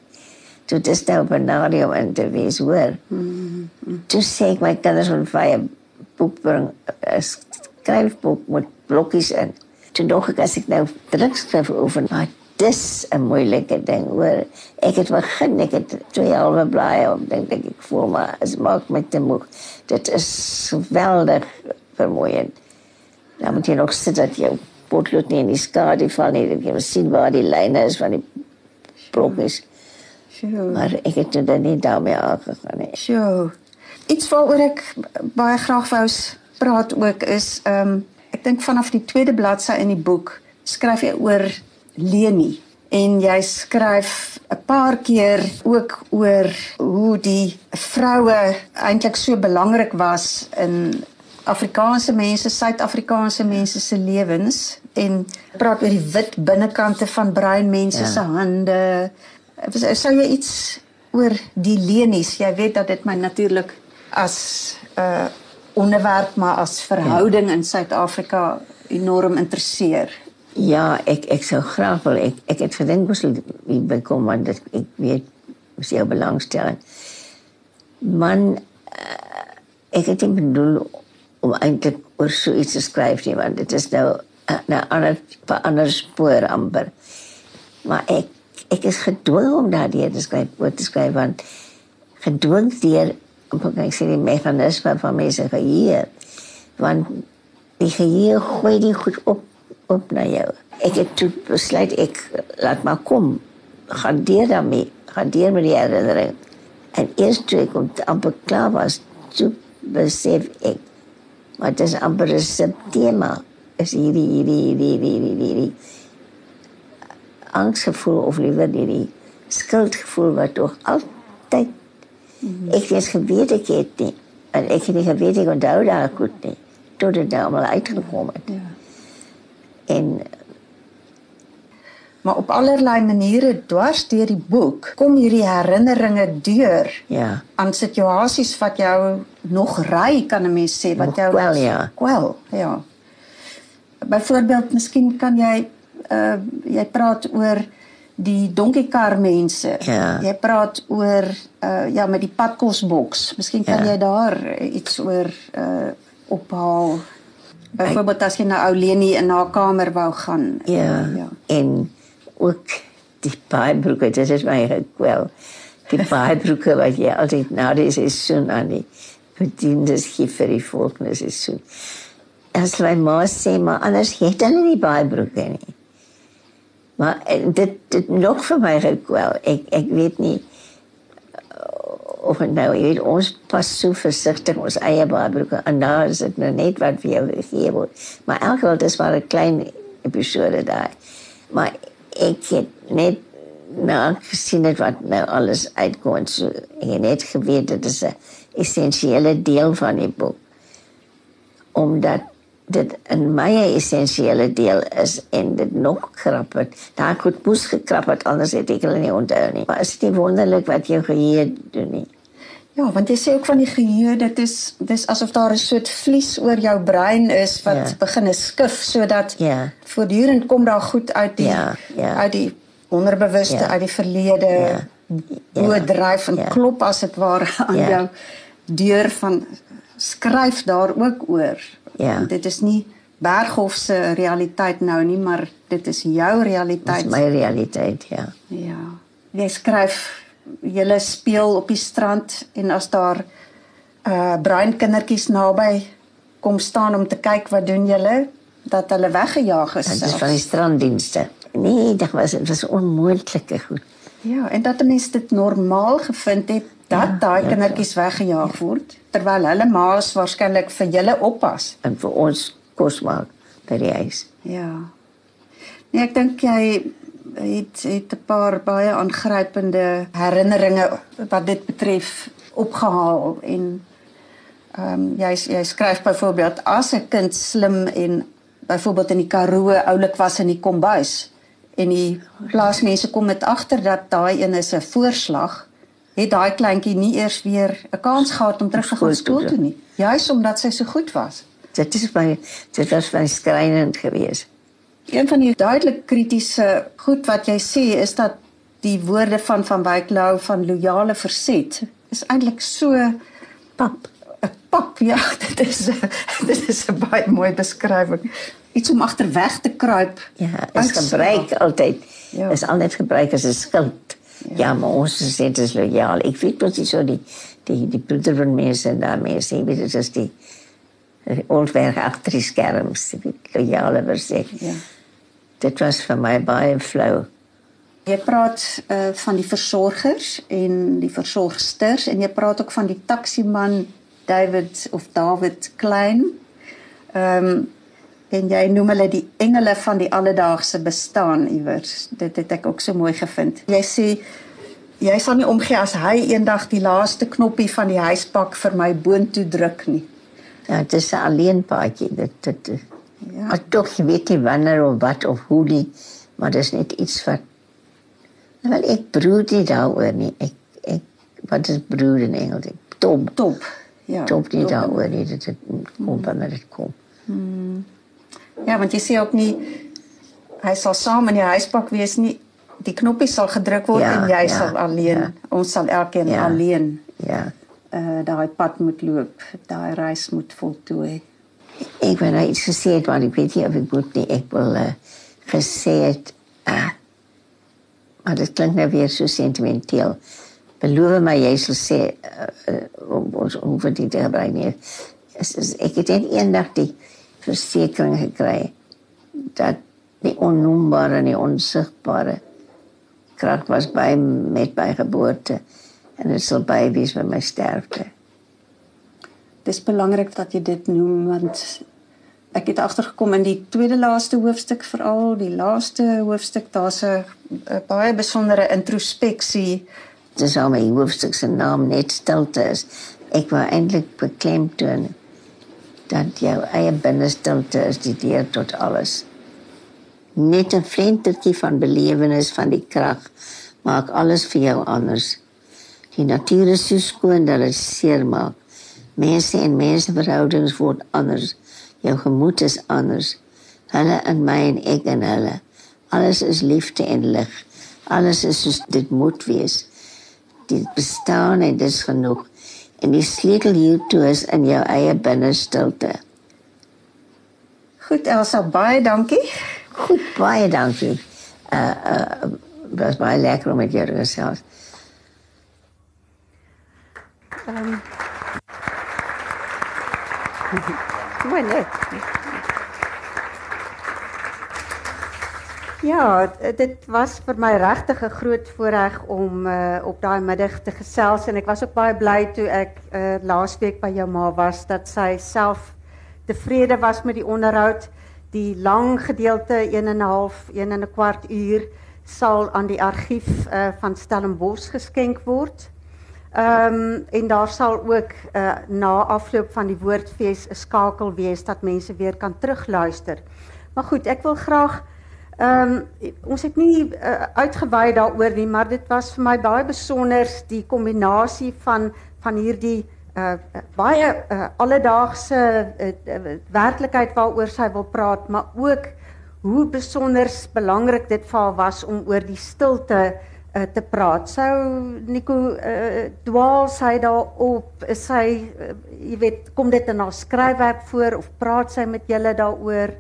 Toe dis nou benadeel en te wees hoor. Mm -hmm. Toe sê ek my kinders moet vir 'n boek bring 'n skryfboek met blokkies in. Toe dog ek as ek nou drukskrif oefen, maar dis 'n moeilike ding hoor. Ek het begin, ek het twee halwe blaaie op, dink ek ek voel maar as maak met te moeg. Dit is geweldig vermoeiend. Dan moet jy nog sit dat jou potlood nie in die skadu val nie, dat jy sien waar die lyne is van die blokkies. Sjoe. Maar ek het dit nie daarmee aangegaan nie. Sjoe. Iets waaroor ek baie graag wou praat ook is ehm um, ek dink vanaf die tweede bladsy in die boek skryf jy oor Leni en jy skryf 'n paar keer ook oor hoe die vroue eintlik so belangrik was in Afrikaanse mense, Suid-Afrikaanse mense se lewens en praat oor die wit binnekante van bruin mense ja. se hande. Sou jy iets oor die lenies? Jy weet dat dit my natuurlik as 'n uh, onderwerp maar as verhouding ja. in Suid-Afrika enorm interesseer. Ja, ek ek sou graag wil ek ek het gedink moes jy bekom want dit, ek weet moes jou belangstelling. Man uh, ek het nie bedoel om eintlik oor so iets te skryf nie want dit is nou 'n ander 'n ander spoor amper. Maar ek ek is gedwing om daardie te skryf, oor te skryf want gedwing deur om ek sê die meganisme van mense geheue want die geheue gooi die goed op op na jou. Ek het toe besluit ek laat maar kom. Gaan deur daarmee. Gaan deur met die herinnering. En eers toe ek om amper klaar was, toe besef ek maar dit is amper 'n subtema. Is hierdie hierdie hierdie hierdie hierdie, hierdie angsgevoel of liewer hierdie skuldgevoel wat tog altyd mm -hmm. ek het geweet ek het nie. En ek het nie geweet ek onthou daar goed nie. Tot dit nou maar uitgekom het. Ja. En maar op allerlei maniere dwars deur die boek kom hierdie herinneringe deur. Ja. aan situasies wat jou nog ry kan 'n mens sê wat jou wel ja. Wel, ja. Byvoorbeeld, miskien kan jy uh jy praat oor die donkiekar mense. Ja. Jy praat oor uh ja met die padkosboks. Miskien kan ja. jy daar iets oor uh ophaal. Byvoorbeeld as jy na ou Leni in haar kamer wou gaan. Ja. ja. En ook die baadbroeke, dit is my wel. Die baadbroeke wat jy altyd na is so aan die bediendes gee vir die volknes is so. As my ma sê maar anders het hulle nie baadbroeke nie. Maar dit dit nog vir my wel. Ek ek weet nie of nou jy weet ons pas so versigtig ons eie baadbroeke en daar is dit nou net wat vir jou gegee word. Maar elke dis maar 'n klein episode daar. Maar ek het net nou gesien het wat nou alles uitkom so ek het net geweet dit is 'n essensiële deel van die boek. Omdat dit 'n my essensiële deel is en dit nog krap het. Daar het moes gekrap het anders het ek hulle nie onthou nie. Maar is dit nie wonderlik wat jou geheue doen nie? Ja, want jy sê ook van die geheue, dit is dis asof daar 'n soort vlies oor jou brein is wat ja. begin skif sodat ja. voortdurend kom daar goed uit die ja, ja. uit die onderbewuste, ja. uit die verlede ja. boordryf en ja. klop as dit ware aan ja. jou deur van skryf daar ook oor. Ja. Dit is nie Berghof se realiteit nou nie, maar dit is jou realiteit. Dit is my realiteit, ja. Ja. Jy skryf julle speel op die strand en as daar uh bruin kindertjies naby kom staan om te kyk wat doen julle dat hulle weggejaag is. Dit is van die stranddienste. Nee, dit was dit was onmoontlike goed. Ja, en dat mense dit normaal gevind het dat ja, daai kindertjies weggejaag word terwyl hulle ma's waarskynlik vir julle oppas en vir ons kos maak by die huis. Ja. Nee, ek dink jy het het 'n paar baie aangrypende herinneringe wat dit betref opgehaal. En ehm um, jy jy skryf byvoorbeeld as 'n kind slim en byvoorbeeld in die Karoo oulik was in die kombuis en die plaasmense kom met agter dat daai een is 'n voorslag het daai kleintjie nie eers weer 'n kans gehad om terug te gaan skool toe nie. Juis omdat sy so goed was. Dit is baie dit was baie skrynend geweest een van die duidelik kritiese goed wat jy sê is dat die woorde van van Wyk Lou van loyale verset is eintlik so pap. 'n pap ja dit is dit is 'n baie mooi beskrywing. Iets om agterweg te kruip. Ja is gebruik altyd. Ja. is altyd gebruik as 'n skild ja. ja maar ons sê dit is loyaal. Ek weet presies so die die die broeder van mense en daarmee sê weet dit is die Oldberg agter die skerms die loyale verset. Ja dit was vir my baie flou. Jy praat uh, van die versorgers en die versorgsters en jy praat ook van die taksiman David of David Klein. Ehm um, en jy noem hulle die engele van die alledaagse bestaan iewers. Dit het ek ook so mooi gevind. Jy sê jy sal nie omgee as hy eendag die laaste knoppie van die huispak vir my boontoe druk nie. Ja, dit is 'n alleenpaadjie. Dit dit Ja. Maar je weet niet wanneer of wat of hoe die. Maar dat is niet iets wat. Wel, ik broed niet daarover niet. Ik, ik, wat is broed in Engels? Top. Top. Ja. Top niet daarover niet. Dat het komt wanneer het komt. Hmm. Ja, want je ziet ook niet. Hij zal samen in je huispak wees niet. Die knopje zal gedrukt worden ja, en jij ja, zal alleen. Ja. Ons zal elke keer alleen. Ja. Uh, daai pad moet loop, daai reis moet voltooi. Ik ben nou iets gezegd, want ik weet niet of ik moet niet. Ik wil uh, gezegd, uh, maar dat klinkt nou weer zo sentimenteel. Beloof maar, jij zal zeggen, uh, uh, hoeveel die te gebruiken is. Ik heb één dag die verzekering gekregen dat die onnoembare en die onzichtbare kracht was bij met mijn geboorte. En het zal bij wees bij mijn sterfte dis belangrik dat jy dit noem want ek het agtergekom in die tweede laaste hoofstuk veral die laaste hoofstuk daar's 'n baie besondere introspeksie dis al my hoofstuk se naam net stilte is. Ek wou eintlik beklemtoon dat jou eie binnestilte is die deur tot alles. Net 'n flentertjie van belewenis van die krag maak alles vir jou anders. Die natuur is so skoon dat dit seer maak Mense en menseverhoudings word anders. Jou gemoed is anders. Hulle in my en ek in hulle. Alles is liefde en lig. Alles is soos dit moet wees. Dit bestaan en dit is genoeg. En die sleutel hiertoe is in jou eie binnestilte. Goed Elsa, baie dankie. Goed, baie dankie. Uh uh was baie lekker om met jou te gesels. Ehm um. Net. Ja, dit was vir my regtig 'n groot voorreg om uh, op daai middag te gesels en ek was ook baie bly toe ek uh, laasweek by jou ma was dat sy self tevrede was met die onderhoud. Die lang gedeelte 1 en 'n half, 1 en 'n kwart uur sal aan die argief uh, van Stellenbosch geskenk word. Ehm um, en daar sal ook uh, na afloop van die woordfees 'n skakel wees dat mense weer kan terugluister. Maar goed, ek wil graag ehm um, ons het nie uh, uitgewy daaroor nie, maar dit was vir my baie besonder die kombinasie van van hierdie uh, baie uh, alledaagse uh, werklikheid waaroor sy wil praat, maar ook hoe besonder belangrik dit vir haar was om oor die stilte uh, te praat. Sou Nico uh, dwaal sy daarop, is sy uh, jy weet, kom dit in haar skryfwerk voor of praat sy met julle daaroor?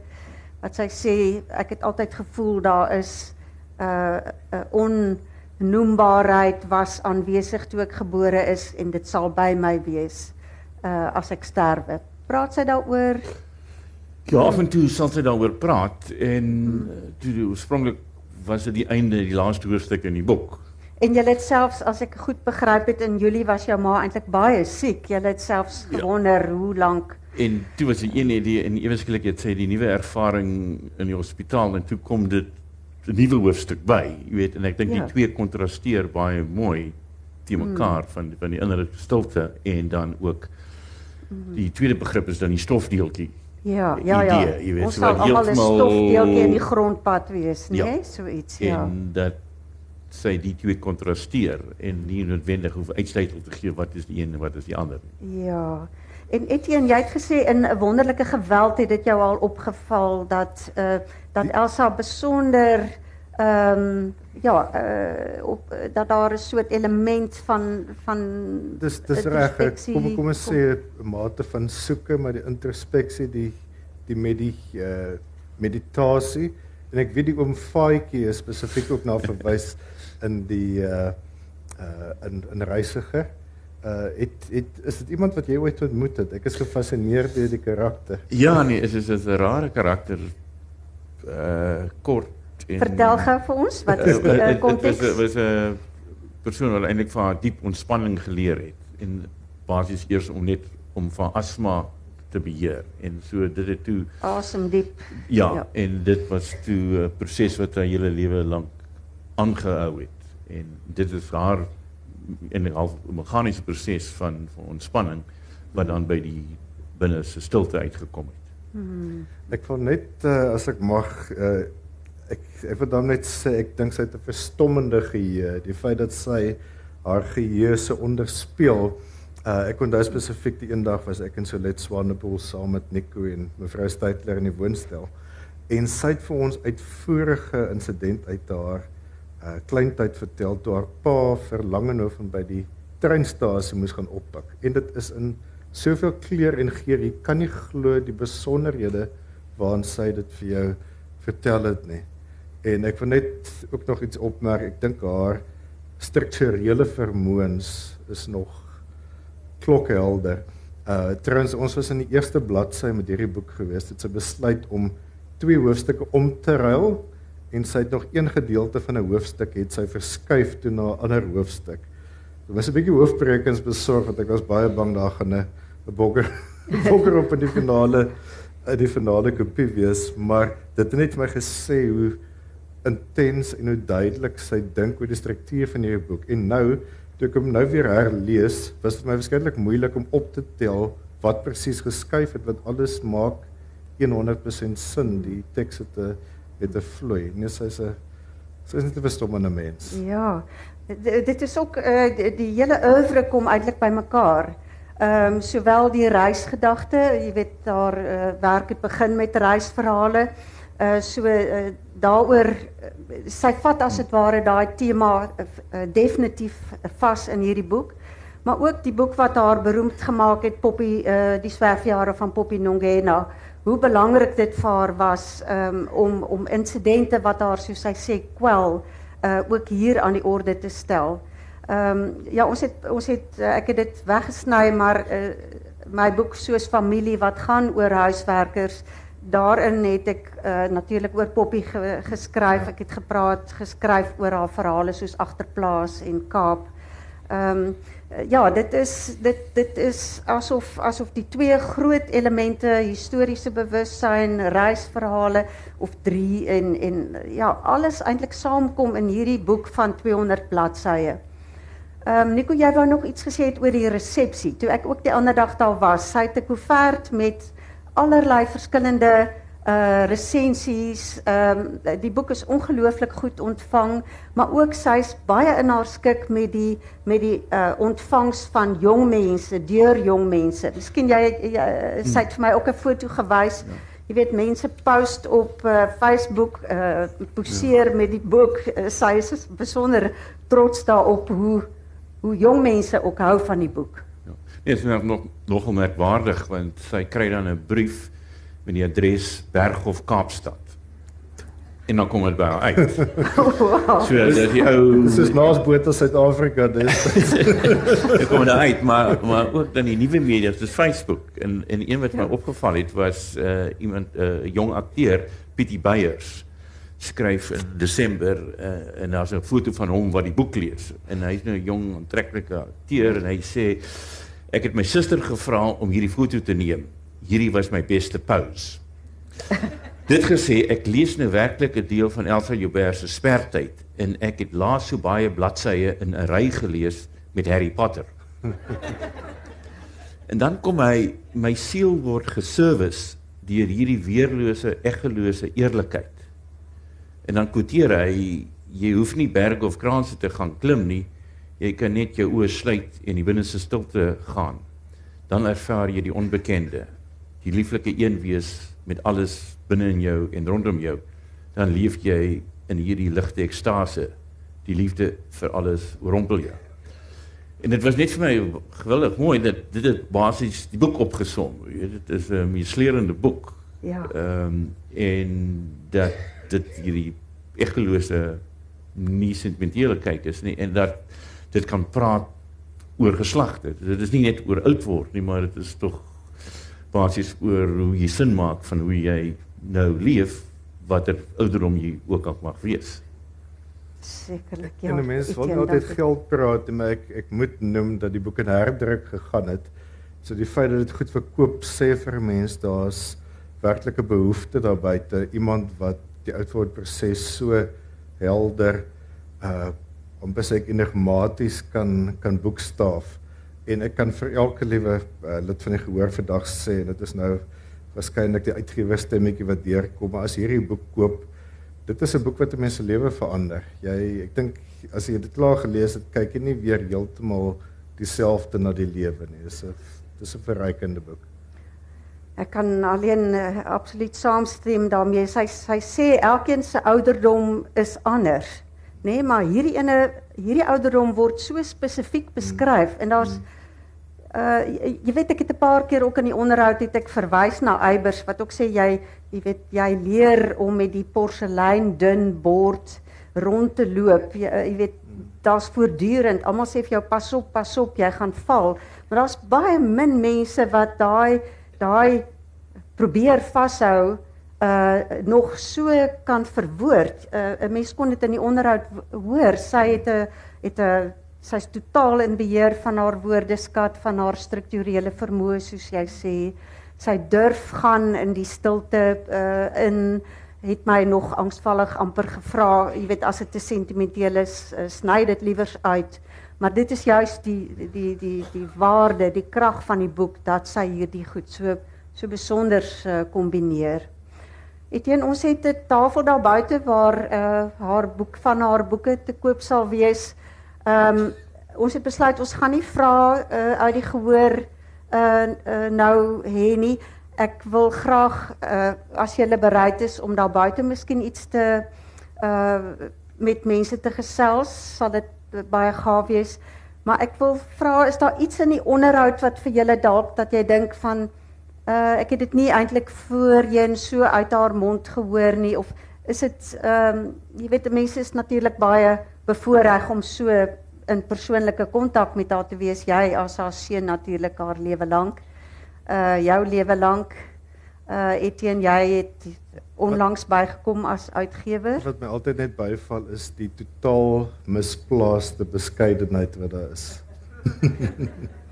Wat sy sê, ek het altyd gevoel daar is 'n uh, uh, onnoembaarheid was aanwesig toe ek gebore is en dit sal by my wees uh, as ek sterwe. Praat sy daaroor? Ja, af en toe sal sy daaroor praat en hmm. toe oorspronklik was dit die einde, die laaste hoofstuk in die boek. En jy het selfs as ek goed begryp het in Julie was jou ma eintlik baie siek. Jy het selfs ja. gewonder ja. hoe lank En toe was die een idee en ewesklik het sy die nuwe ervaring in die hospitaal en toe kom dit 'n nuwe hoofstuk by, jy weet, en ek dink ja. die twee kontrasteer baie mooi te mekaar mm. van van die innerlike stilte en dan ook die tweede begrip is dan die stofdeeltjie. Ja, ja, ja. Idee, jy weet, Ons sal almal 'n stofdeeltjie in die grondpad wees, nee, ja. so iets, ja. En dat sy die twee kontrasteer en nie noodwendig hoef uitsluiting te gee wat is die een en wat is die ander nie. Ja. En Etienne, jy het gesê in 'n wonderlike geweld het dit jou al opgeval dat uh dat Elsa besonder ehm um, ja, uh op dat daar 'n soort element van van Dis dis reg. Kom kom ons sê 'n mate van soeke maar die introspeksie, die die medie uh meditasie en ek weet die oom Faatjie is spesifiek ook na verwys in die uh uh in in reisiger uh het het is dit iemand wat jy ooit ontmoet het? Ek is gefassineerd deur die karakter. Ja nee, is is 'n rare karakter uh kort en Vertel gou vir ons wat is die uh, konteks? Dit was 'n persoon wat eintlik van diep ontspanning geleer het en basies eers om net om van asma te beheer en so dit het toe asem diep. Ja, ja, en dit was toe 'n proses wat haar hele lewe lank aangehou het en dit is haar in 'n half meganiese proses van van ontspanning wat dan by die binneste stilte uitgekom het. Hmm. Ek wil net uh, as ek mag uh, ek ek wil dan net sê ek dink sy het 'n verstommende geheue, die feit dat sy haar geheue se onderspeel. Uh, ek onthou spesifiek die eendag was ek in Solet Swanepoel saam met Nico en mevrou Steytler in die woonstel en sy het vir ons uitvoerige insident uit haar uh, kleintyd vertel toe haar pa vir Langehoven by die treinstasie moes gaan oppak. En dit is in soveel kleur en geur, jy kan nie glo die besonderhede waaraan sy dit vir jou vertel het nie. En ek wil net ook nog iets opmerk. Ek dink haar strukturele vermoëns is nog klokhelder. Uh trouens ons was in die eerste bladsy met hierdie boek gewees. Dit se besluit om twee hoofstukke om te ruil en sy het nog een gedeelte van 'n hoofstuk het sy verskuif toe na 'n ander hoofstuk. Dit was 'n bietjie hoofbrekens besorg want ek was baie bang daar gaan 'n bokker bokker op in die finale in die finale kopie wees, maar dit het net vir my gesê hoe intens en hoe duidelik sy dink oor die struktuur van hierdie boek. En nou toe ek hom nou weer herlees, was dit my verskriklik moeilik om op te tel wat presies geskuif het want alles maak 100% sin die teks het 'n het 'n vloei. Nee, sy's 'n sy's net 'n verstommende mens. Ja. Dit is ook uh, die, die hele oeuvre kom eintlik by mekaar. Ehm um, sowel die reisgedagte, jy weet daar uh, werk het begin met reisverhale. Uh so uh, daaroor uh, sy vat as dit ware daai tema uh, definitief vas in hierdie boek. Maar ook die boek wat haar beroemd gemaak het Poppy uh die swerfjare van Poppy Nongena hoe belangrik dit vir haar was um, om om insidente wat haar soos sy sê kwel uh, ook hier aan die orde te stel. Ehm um, ja, ons het ons het uh, ek het dit weggesny maar uh, my boek soos familie wat gaan oor huiswerkers daarin het ek uh, natuurlik oor Poppy ge, geskryf. Ek het gepraat, geskryf oor haar verhale soos Agterplaas en Kaap. Ehm um, ja, dit is dit dit is asof asof die twee groot elemente historiese bewussyn, reisverhale of drie en en ja, alles eintlik saamkom in hierdie boek van 200 bladsye. Ehm um, Nico, jy wou nog iets gesê het oor die resepsie. Toe ek ook die ander dag daar was, sy het 'n koevert met allerlei verskillende uh resensies. Ehm um, die boek is ongelooflik goed ontvang, maar ook sy's baie in haar skik met die met die uh ontvangs van jong mense, deur jong mense. Miskien jy, jy sy het vir my ook 'n foto gewys. Ja. Jy weet mense post op uh, Facebook uh poseer ja. met die boek. Uh, sy is besonder trots daarop hoe hoe jong mense ook hou van die boek. Ja. Nee, dit is nog nogal merkwaardig want sy kry dan 'n brief met die adres Berghof Kaapstad. en dan kom dit by haar uit. So dat die ou Dis is naas Botha Suid-Afrika dis. Dit kom daar uit, maar maar ook dan die nuwe media, soos Facebook en en een wat my opgeval het was uh iemand 'n uh, jong akteur, Pietie Beyers skryf in Desember uh, en daar's 'n foto van hom wat die boek lees en hy's nou 'n jong aantreklike akteur en hy sê ek het my suster gevra om hierdie foto te neem. Hierdie was my beste pose. Dit gesê, ek lees nou werklik 'n deel van Elsa Joubert se Spertyd en ek het laas so baie bladsye in 'n ry gelees met Harry Potter. en dan kom hy, my siel word geservice deur hierdie weerlose, eggelose eerlikheid. En dan quoteer hy jy hoef nie berge of kraanse te gaan klim nie. Jy kan net jou oë sluit en die binneste stilte gaan. Dan ervaar jy die onbekende, die lieflike een wees met alles binne in jou en rondom jou. Dan leef jy in hierdie ligte ekstase. Die liefde vir alles oorrompel jou. En dit was net vir my geweldig mooi dat dit het basies die boek opgesom. Jy weet dit is 'n meeslerende boek. Ja. Ehm um, en dat dit hierdie egtelose nie sentimentele kyk is nie en dat dit kan praat oor geslagte. Dit is nie net oor oud word nie, maar dit is tog basies oor hoe jy sin maak van hoe jy nou leef watter ouderdom jy ook al mag wees. Sekerlik ja. En 'n mens Ek wil altyd geld praat, maar ek ek moet noem dat die boek in herdruk gegaan het. So die feit dat dit goed verkoop sê vir 'n mens daar's werklike behoefte daar buite, iemand wat die oudwordproses so helder uh om besig enigmaties kan kan boekstaaf. En ek kan vir elke liewe uh, lid van die gehoor vandag sê en dit is nou waarskynlik die uitgewerstemmetjie wat deurkom, maar as hierdie boek koop Dit is 'n boek wat 'n mens se lewe verander. Jy ek dink as jy dit klaar gelees het, kyk jy nie weer heeltemal dieselfde na die lewe nie. Dis 'n dis 'n verrykende boek. Ek kan alleen uh, absoluut saamstem daarmee. Sy sy sê elkeen se ouderdom is anders, nê, nee, maar hierdie ene hierdie ouderdom word so spesifiek beskryf en daar's uh jy, jy weet ek het 'n paar keer ook in die onderhoud het ek verwys na Eybers wat ook sê jy jy weet jy leer om met die porselein dun bord rond te loop. Jy, uh, jy weet daar's voortdurend almal sê vir jou pas op, pas op, jy gaan val. Maar daar's baie min mense wat daai daai probeer vashou uh nog so kan verwoord. Uh 'n mens kon dit in die onderhoud hoor. Sy het 'n het 'n sy's totaal in beheer van haar woordeskat, van haar strukturele vermoë soos jy sê. Sy durf gaan in die stilte uh in het my nog angsvallig amper gevra, jy weet as dit te sentimenteel is, uh, sny dit liewers uit. Maar dit is juist die die die die waarde, die krag van die boek dat sy hierdie goed so so besonder uh, kombineer. Etienne, ons het 'n tafel daar buite waar uh, haar boek van haar boeke te koop sal wees. Ehm um, ons het besluit ons gaan nie vra uh, uit die gehoor uh, uh, nou hê nie. Ek wil graag uh, as jy bereid is om daar buite miskien iets te uh, met mense te gesels, sal dit baie gaaf wees. Maar ek wil vra is daar iets in die onderhoud wat vir julle dalk dat jy dink van uh ek het dit nie eintlik voorheen so uit haar mond gehoor nie of is dit ehm um, jy weet mense is natuurlik baie bevoordeel om so in persoonlike kontak met haar te wees. Jy as haar seun natuurlik haar lewe lank uh jou lewe lank uh Etienne jy het onlangs bygekom as uitgewer Wat my altyd net byval is die totaal misplaaste beskeidenheid wat daar is.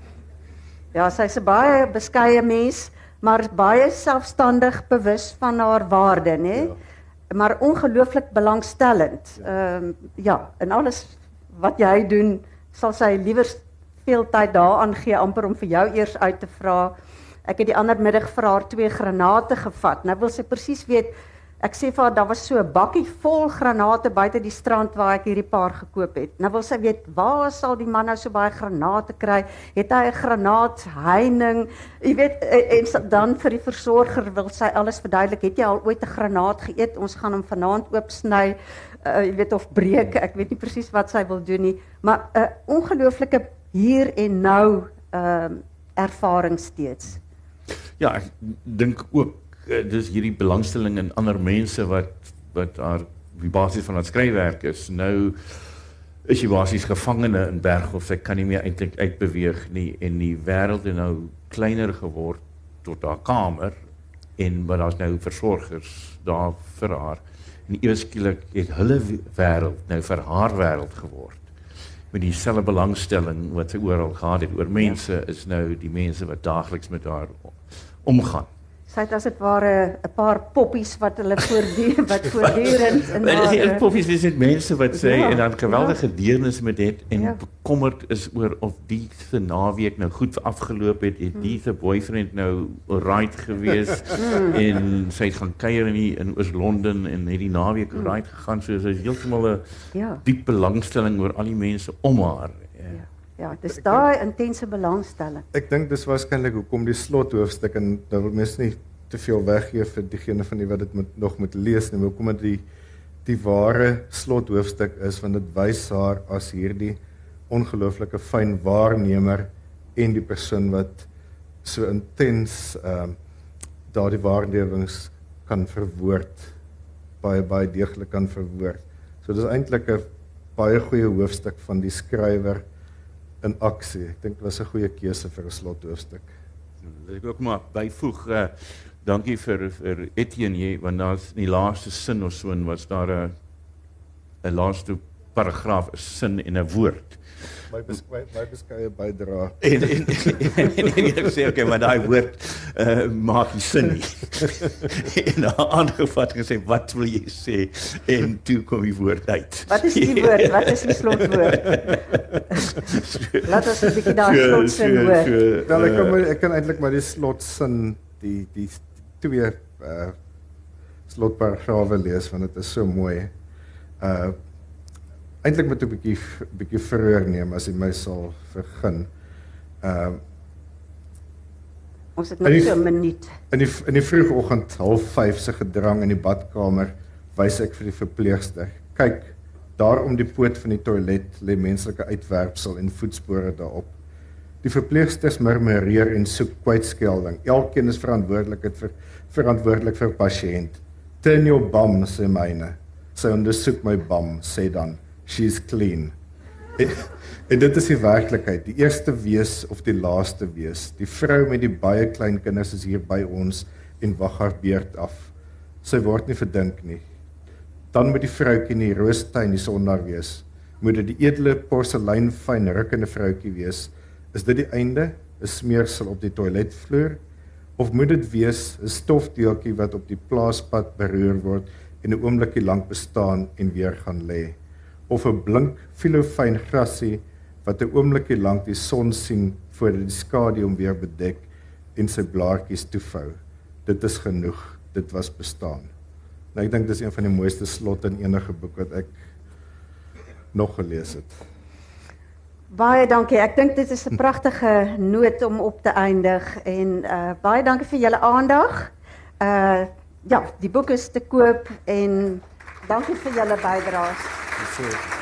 Ja, sy's 'n baie beskeie mens, maar baie selfstandig bewus van haar waarde, nê? Ja. Maar ongelooflik belangstellend. Ehm ja, en alles wat jy doen, sal sy liewer veel tyd daaraan gee amper om vir jou eers uit te vra. Ek het die ander middag vir haar twee granate gevat. Nou wil sy presies weet Ek sê vir haar daar was so 'n bakkie vol granate buite die strand waar ek hierdie paar gekoop het. Nou wil sy weet waar sal die man nou so baie granate kry? Het hy 'n granaatheining? Jy weet en, en s- dan vir die versorger wil sy alles verduidelik. Het jy al ooit 'n granaat geëet? Ons gaan hom vanaand oopsny. Uh, jy weet of breek. Ek weet nie presies wat sy wil doen nie, maar 'n uh, ongelooflike hier en nou ehm uh, ervaring steeds. Ja, ek dink ook dis hierdie belangstelling in ander mense wat wat haar die basis van haar skryfwerk is. Nou is sy basies gevangene in Berghof. Sy kan nie meer eintlik uitbeweeg nie en die wêreld het nou kleiner geword tot haar kamer en maar daar's nou versorgers daar vir haar. En ewe skielik het hulle wêreld nou vir haar wêreld geword. Met dieselfde belangstelling wat sy oral gehad het oor mense is nou die mense wat daagliks met haar omgaan. Sy het as dit ware 'n paar poppies wat hulle voortdurend wat voortdurend in Maar dis nie haar eens poppies, dis net mense wat sê Ja, en dan geweldige ja. deernis met het en Ja. bekommerd is oor of die se naweek nou goed afgeloop het, het die se boyfriend nou right gewees en sy het gaan kuier in die, in Oos-London en het die naweek right gegaan so sy is heeltemal 'n Ja. diep belangstelling oor al die mense om haar. Ja. Dis daai intense belangstelling. Ek dink dis waarskynlik hoekom die slothoofstuk en dan wil mense nie te veel weggee vir diegene van die wat dit moet nog moet lees nie, hoekom dit die die ware slothoofstuk is want dit wys haar as hierdie ongelooflike fyn waarnemer en die persoon wat so intens ehm um, daardie waarnemings kan verwoord baie baie deeglik kan verwoord. So dis eintlik 'n baie goeie hoofstuk van die skrywer in aksie. Ek dink dit was 'n goeie keuse vir 'n slothoofstuk. Wil ek ook maar byvoeg uh, dankie vir vir Etienne jy want daar's in die laaste sin of so en was daar 'n 'n laaste paragraaf 'n sin en 'n woord. My beskeie my beskeie bydra. En en ek sê okay, maar daai woord uh, maak nie sin nie. en haar aangevat en gesê wat wil jy sê en toe kom die woord uit. Wat is die woord? Wat is die slotwoord? Laat ons 'n bietjie daai slotsin hoor. Wel ek kan uh, maar, ek kan eintlik maar die slotsin die die twee uh slotparagrawe lees want dit is so mooi. Uh eintlik moet ek 'n bietjie bietjie verhoor neem as jy my sal vergun. Uh Ons het nog so 'n minuut. In die in die vroegoggend, 05:30 se gedrang in die badkamer, wys ek vir die verpleegster. Kyk, daar om die poot van die toilet lê menslike uitwerpsel en voetspore daarop. Die verpleegsters murmureer en soek kwytskelding. Elkeen is verantwoordelik vir verantwoordelik vir pasiënt. Turn your bum, sê myne. Sy ondersoek my bum, sê dan, she's clean. En, en dit is die werklikheid, die eerste wees of die laaste wees. Die vrou met die baie klein kinders is hier by ons en wag haar beurt af. Sy word nie verdink nie. Dan moet die vroutjie in die roostuin die sondaar wees. Moet dit die edele porselein fyn rukkende vroutjie wees. Is dit die einde? 'n Smeersel op die toiletvloer? Of moet dit wees 'n stofdeeltjie wat op die plaaspad beroer word en 'n oombliekie lank bestaan en weer gaan lê? Of 'n blink filofyn grasie wat 'n oombliekie lank die son sien voordat die skadu hom weer bedek en sy blaartjies toevou? Dit is genoeg. Dit was bestaan. Nou ek dink dis een van die mooiste slotte in enige boek wat ek nog gelees het. Baie dankie. Ek dink dit is 'n pragtige noot om op te eindig en uh baie dankie vir julle aandag. Uh ja, die boek is te koop en dankie vir julle bydraes. So